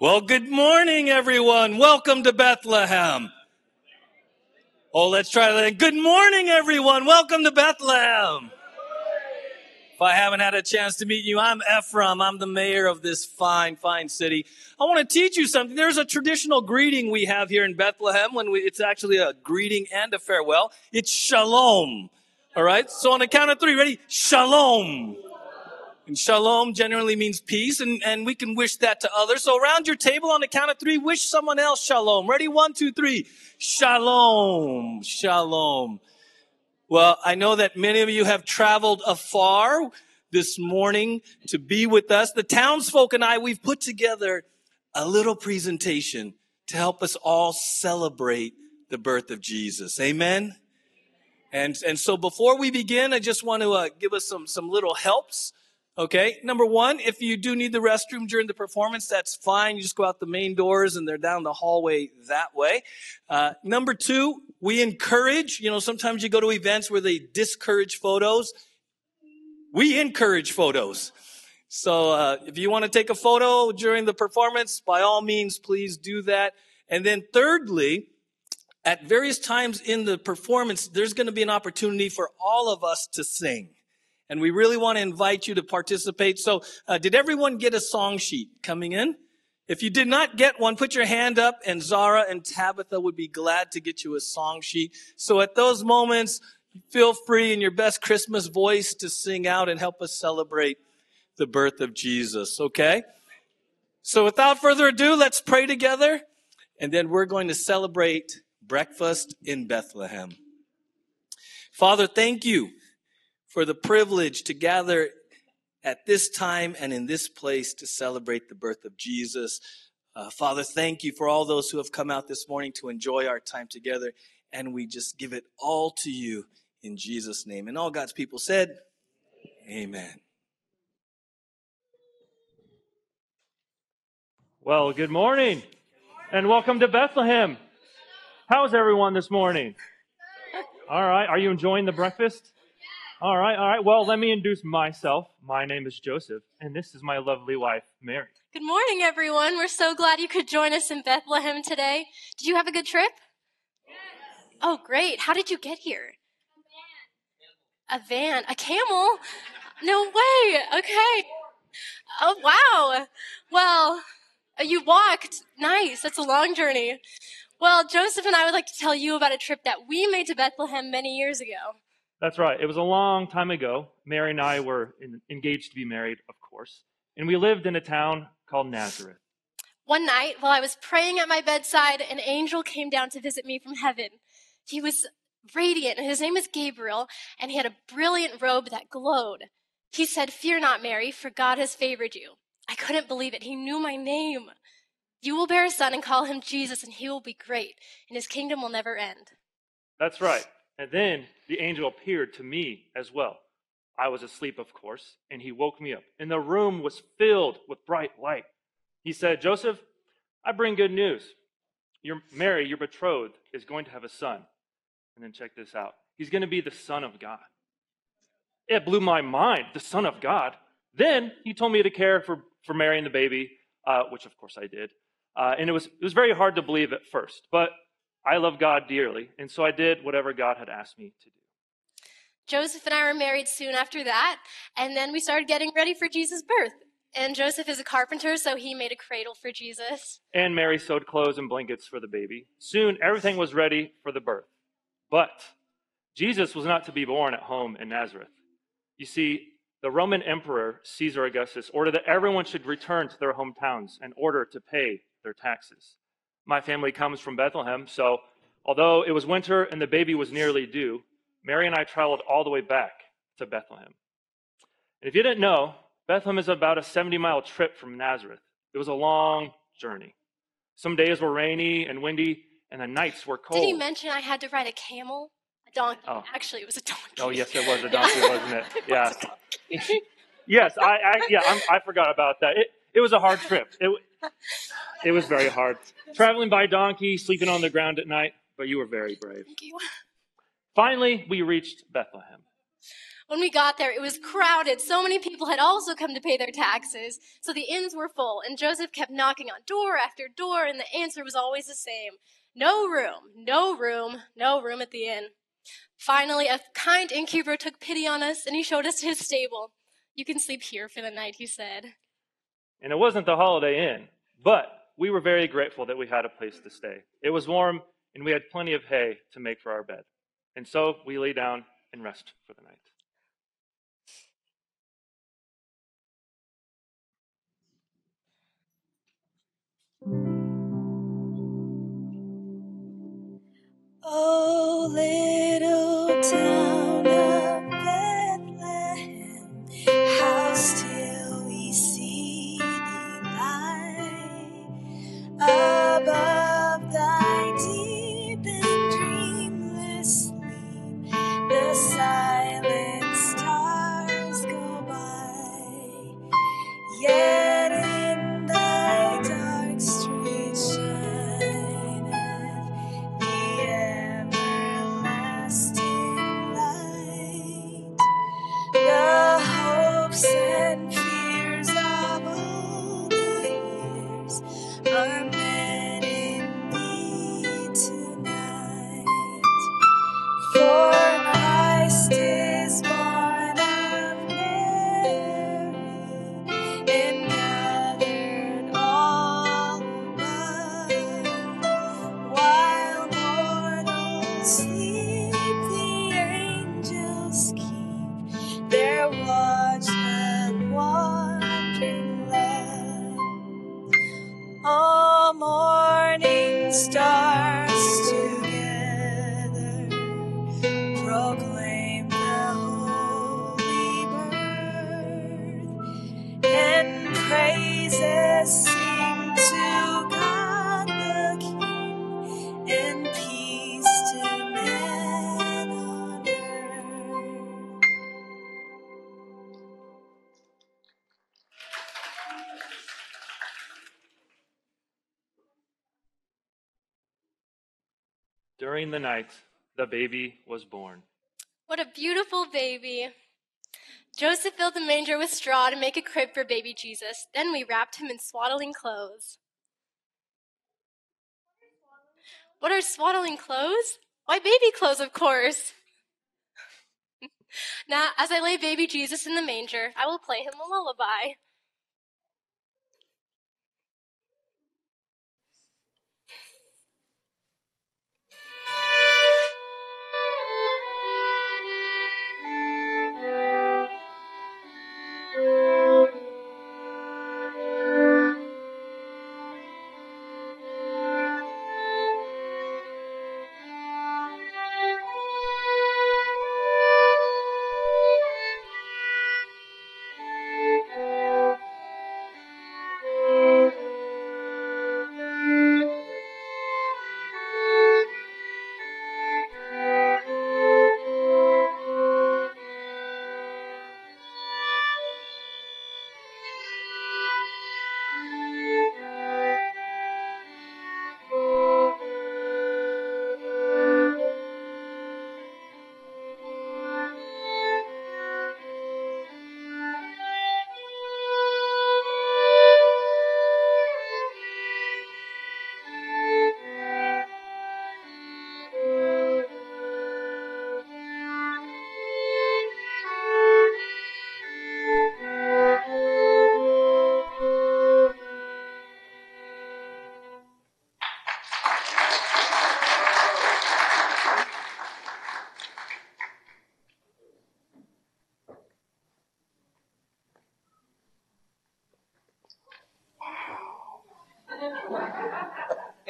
Well, good morning, everyone. Welcome to Bethlehem. Oh, let's try that. Good morning, everyone. Welcome to Bethlehem. If I haven't had a chance to meet you, I'm Ephraim. I'm the mayor of this fine, fine city. I want to teach you something. There's a traditional greeting we have here in Bethlehem when we, it's actually a greeting and a farewell. It's shalom. All right. So on the count of three, ready? Shalom. And shalom generally means peace, and, and we can wish that to others. So around your table on the count of three, wish someone else shalom. Ready? One, two, three. Shalom. Shalom. Well, I know that many of you have traveled afar this morning to be with us. The townsfolk and I, we've put together a little presentation to help us all celebrate the birth of Jesus. Amen. And, and so before we begin, I just want to uh, give us some, some little helps. Okay. Number one, if you do need the restroom during the performance, that's fine. You just go out the main doors and they're down the hallway that way. Uh, number two, we encourage, you know, sometimes you go to events where they discourage photos. We encourage photos. So, uh, if you want to take a photo during the performance, by all means, please do that. And then thirdly, at various times in the performance, there's going to be an opportunity for all of us to sing and we really want to invite you to participate. So, uh, did everyone get a song sheet coming in? If you did not get one, put your hand up, and Zara and Tabitha would be glad to get you a song sheet. So, at those moments, feel free in your best Christmas voice to sing out and help us celebrate the birth of Jesus, okay? So, without further ado, let's pray together, and then we're going to celebrate breakfast in Bethlehem. Father, thank you for the privilege to gather at this time and in this place to celebrate the birth of Jesus. Uh, Father, thank you for all those who have come out this morning to enjoy our time together. And we just give it all to you in Jesus' name. And all God's people said, Amen. Well, good morning and welcome to Bethlehem. How's everyone this morning? All right. Are you enjoying the breakfast? All right, all right. Well, let me introduce myself. My name is Joseph, and this is my lovely wife, Mary. Good morning, everyone. We're so glad you could join us in Bethlehem today. Did you have a good trip? Yes. Oh, great. How did you get here? A van. A van? A camel? No way. Okay. Oh, wow. Well, uh, you walked. Nice. That's a long journey. Well, Joseph and I would like to tell you about a trip that we made to Bethlehem many years ago. That's right. It was a long time ago. Mary and I were in, engaged to be married, of course. And we lived in a town called Nazareth. One night, while I was praying at my bedside, an angel came down to visit me from heaven. He was radiant, and his name is Gabriel, and he had a brilliant robe that glowed. He said, Fear not, Mary, for God has favored you. I couldn't believe it. He knew my name. You will bear a son and call him Jesus, and he will be great, and his kingdom will never end. That's right. And then the angel appeared to me as well. I was asleep, of course, and he woke me up. And the room was filled with bright light. He said, Joseph, I bring good news. Your Mary, your betrothed, is going to have a son. And then check this out. He's going to be the Son of God. It blew my mind, the Son of God. Then he told me to care for, for Mary and the baby, uh, which of course I did. Uh, and it was, it was very hard to believe at first. But I love God dearly, and so I did whatever God had asked me to do. Joseph and I were married soon after that, and then we started getting ready for Jesus' birth. And Joseph is a carpenter, so he made a cradle for Jesus. And Mary sewed clothes and blankets for the baby. Soon everything was ready for the birth. But Jesus was not to be born at home in Nazareth. You see, the Roman Emperor Caesar Augustus ordered that everyone should return to their hometowns in order to pay their taxes. My family comes from Bethlehem, so although it was winter and the baby was nearly due, Mary and I traveled all the way back to Bethlehem. And if you didn't know, Bethlehem is about a 70 mile trip from Nazareth. It was a long journey. Some days were rainy and windy, and the nights were cold. Did he mention I had to ride a camel? A donkey. Oh. Actually, it was a donkey. Oh, yes, it was a donkey, wasn't it? Yeah. yes, I, I yeah, I'm, i forgot about that. It, it was a hard trip. It, it was very hard. Traveling by donkey, sleeping on the ground at night, but you were very brave. Thank you. Finally, we reached Bethlehem. When we got there, it was crowded. So many people had also come to pay their taxes. So the inns were full, and Joseph kept knocking on door after door, and the answer was always the same no room, no room, no room at the inn. Finally, a kind innkeeper took pity on us, and he showed us his stable. You can sleep here for the night, he said. And it wasn't the Holiday Inn, but we were very grateful that we had a place to stay. It was warm, and we had plenty of hay to make for our bed. And so we lay down and rest for the night. Oh, little During the night, the baby was born. What a beautiful baby. Joseph filled the manger with straw to make a crib for baby Jesus. Then we wrapped him in swaddling clothes. What are swaddling clothes? Why, baby clothes, of course. now, as I lay baby Jesus in the manger, I will play him a lullaby.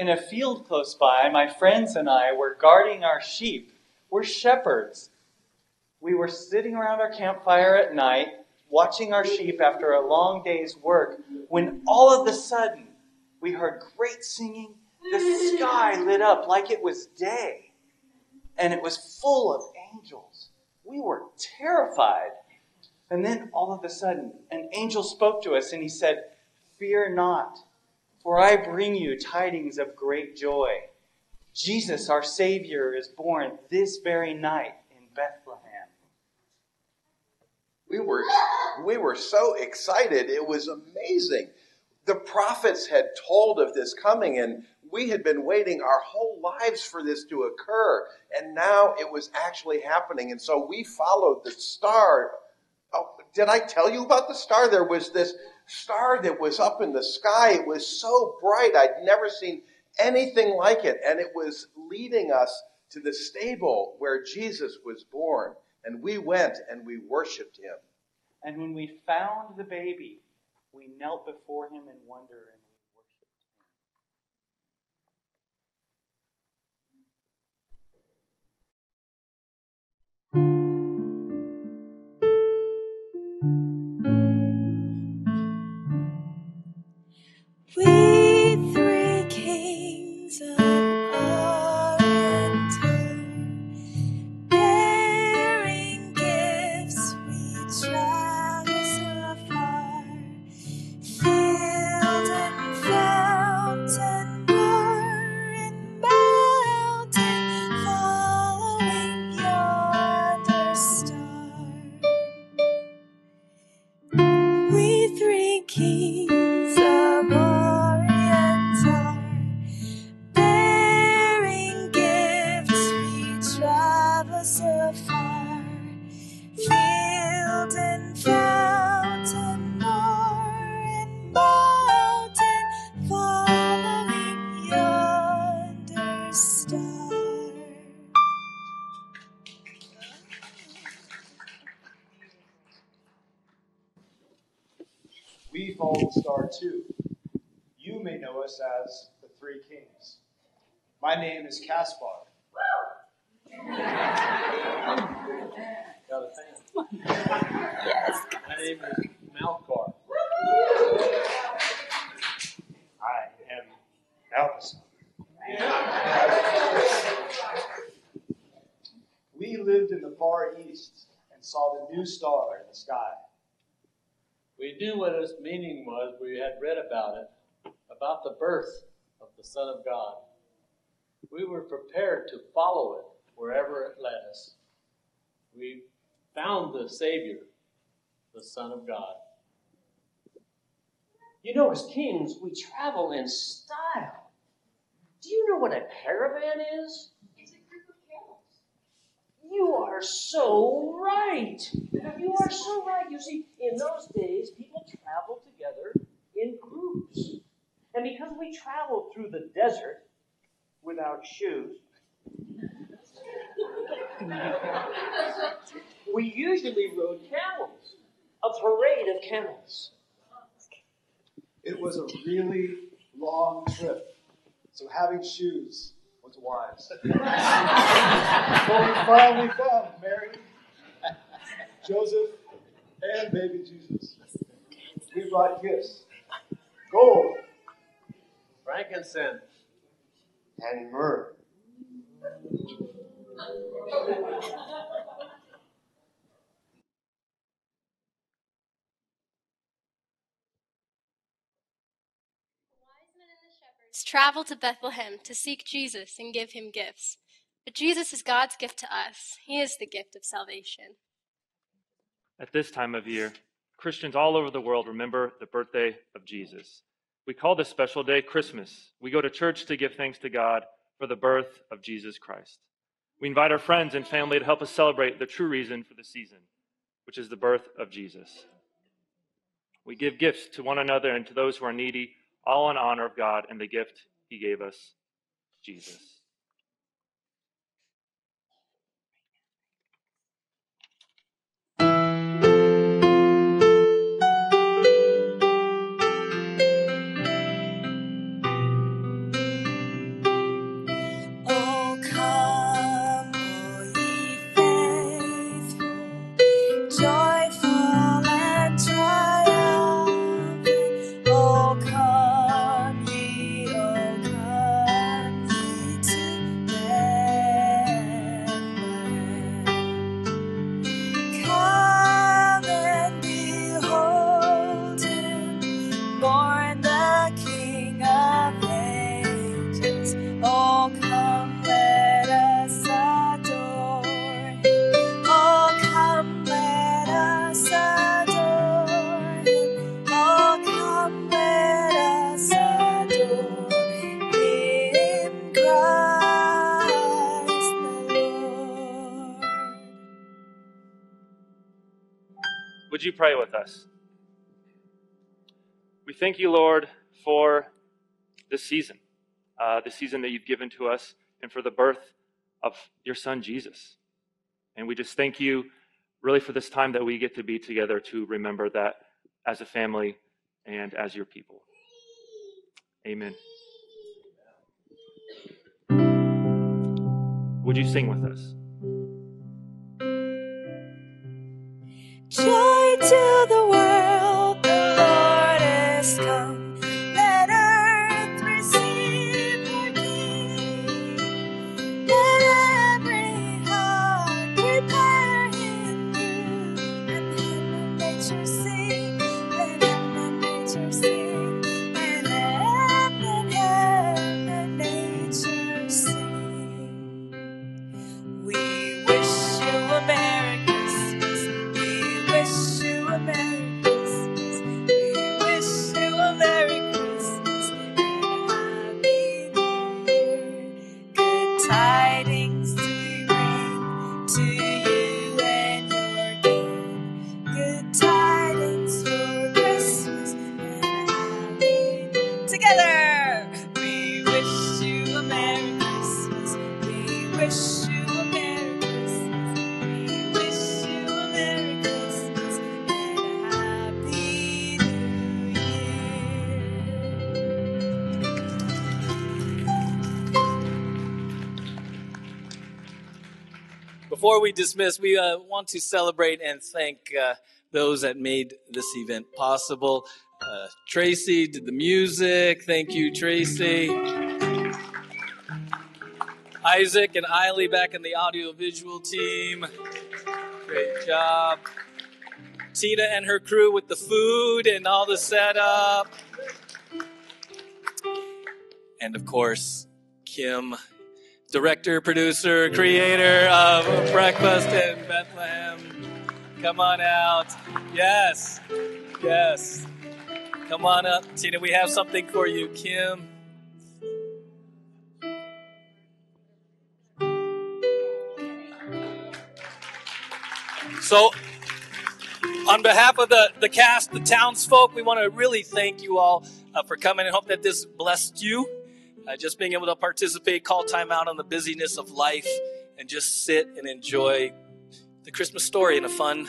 In a field close by, my friends and I were guarding our sheep. We're shepherds. We were sitting around our campfire at night, watching our sheep after a long day's work, when all of a sudden we heard great singing. The sky lit up like it was day, and it was full of angels. We were terrified. And then all of a sudden, an angel spoke to us and he said, Fear not, for I bring you tidings of great joy. Jesus, our Savior, is born this very night in Bethlehem. We were, we were so excited. It was amazing. The prophets had told of this coming, and we had been waiting our whole lives for this to occur. And now it was actually happening. And so we followed the star. Oh, did I tell you about the star? There was this star that was up in the sky. It was so bright. I'd never seen anything like it. And it was leading us to the stable where Jesus was born. And we went and we worshiped him. And when we found the baby, we knelt before him in wonder We My name is Caspar. Got a fan. Yes. My name is Melchior. I am Balthasar. We lived in the Far East and saw the new star in the sky. We knew what its meaning was. We had read about it, about the birth of the Son of God. We were prepared to follow it wherever it led us. We found the Savior, the Son of God. You know, as kings, we travel in style. Do you know what a caravan is? It's a group of camels. You are so right. You are so right. You see, in those days, people traveled together in groups. And because we traveled through the desert without shoes, we usually rode camels, a parade of camels. It was a really long trip, so having shoes was wise. but we finally found Mary, Joseph, and baby Jesus. We brought gifts gold Frankincense. And myrrh. The wise men and the shepherds traveled to Bethlehem to seek Jesus and give him gifts. But Jesus is God's gift to us. He is the gift of salvation. At this time of year, Christians all over the world remember the birthday of Jesus. We call this special day Christmas. We go to church to give thanks to God for the birth of Jesus Christ. We invite our friends and family to help us celebrate the true reason for the season, which is the birth of Jesus. We give gifts to one another and to those who are needy, all in honor of God and the gift he gave us, Jesus. Would you pray with us? We thank you, Lord, for this season, uh, the season that you've given to us, and for the birth of your son, Jesus. And we just thank you, really, for this time that we get to be together to remember that as a family and as your people. Amen. Would you sing with us? To the world, the Lord has come. Before we dismiss, we uh, want to celebrate and thank uh, those that made this event possible. Uh, Tracy did the music. Thank you, Tracy. Isaac and Eiley back in the audiovisual team. Great job. Tina and her crew with the food and all the setup. And of course, Kim, director, producer, creator of Breakfast in Bethlehem. Come on out. Yes, yes. Come on up. Tina, we have something for you. Kim. So, on behalf of the, the cast, the townsfolk, we want to really thank you all uh, for coming and hope that this blessed you. Uh, just being able to participate, call time out on the busyness of life, and just sit and enjoy the Christmas story in a fun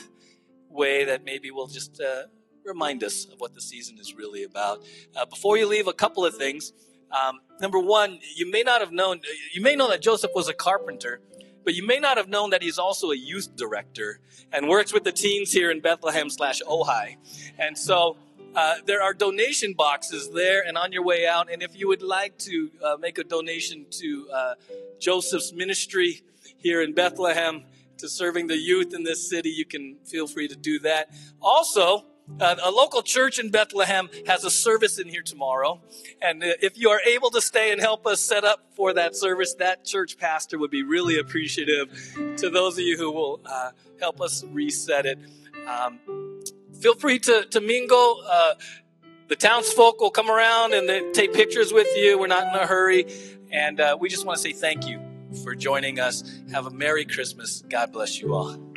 way that maybe will just uh, remind us of what the season is really about. Uh, before you leave, a couple of things. Um, number one, you may not have known, you may know that Joseph was a carpenter, but you may not have known that he's also a youth director and works with the teens here in Bethlehem slash Ojai. And so uh, there are donation boxes there and on your way out. And if you would like to uh, make a donation to uh, Joseph's ministry here in Bethlehem to serving the youth in this city, you can feel free to do that. Also, uh, a local church in Bethlehem has a service in here tomorrow. And uh, if you are able to stay and help us set up for that service, that church pastor would be really appreciative to those of you who will uh, help us reset it. Um, feel free to, to mingle. Uh, the townsfolk will come around and they take pictures with you. We're not in a hurry. And uh, we just want to say thank you for joining us. Have a Merry Christmas. God bless you all.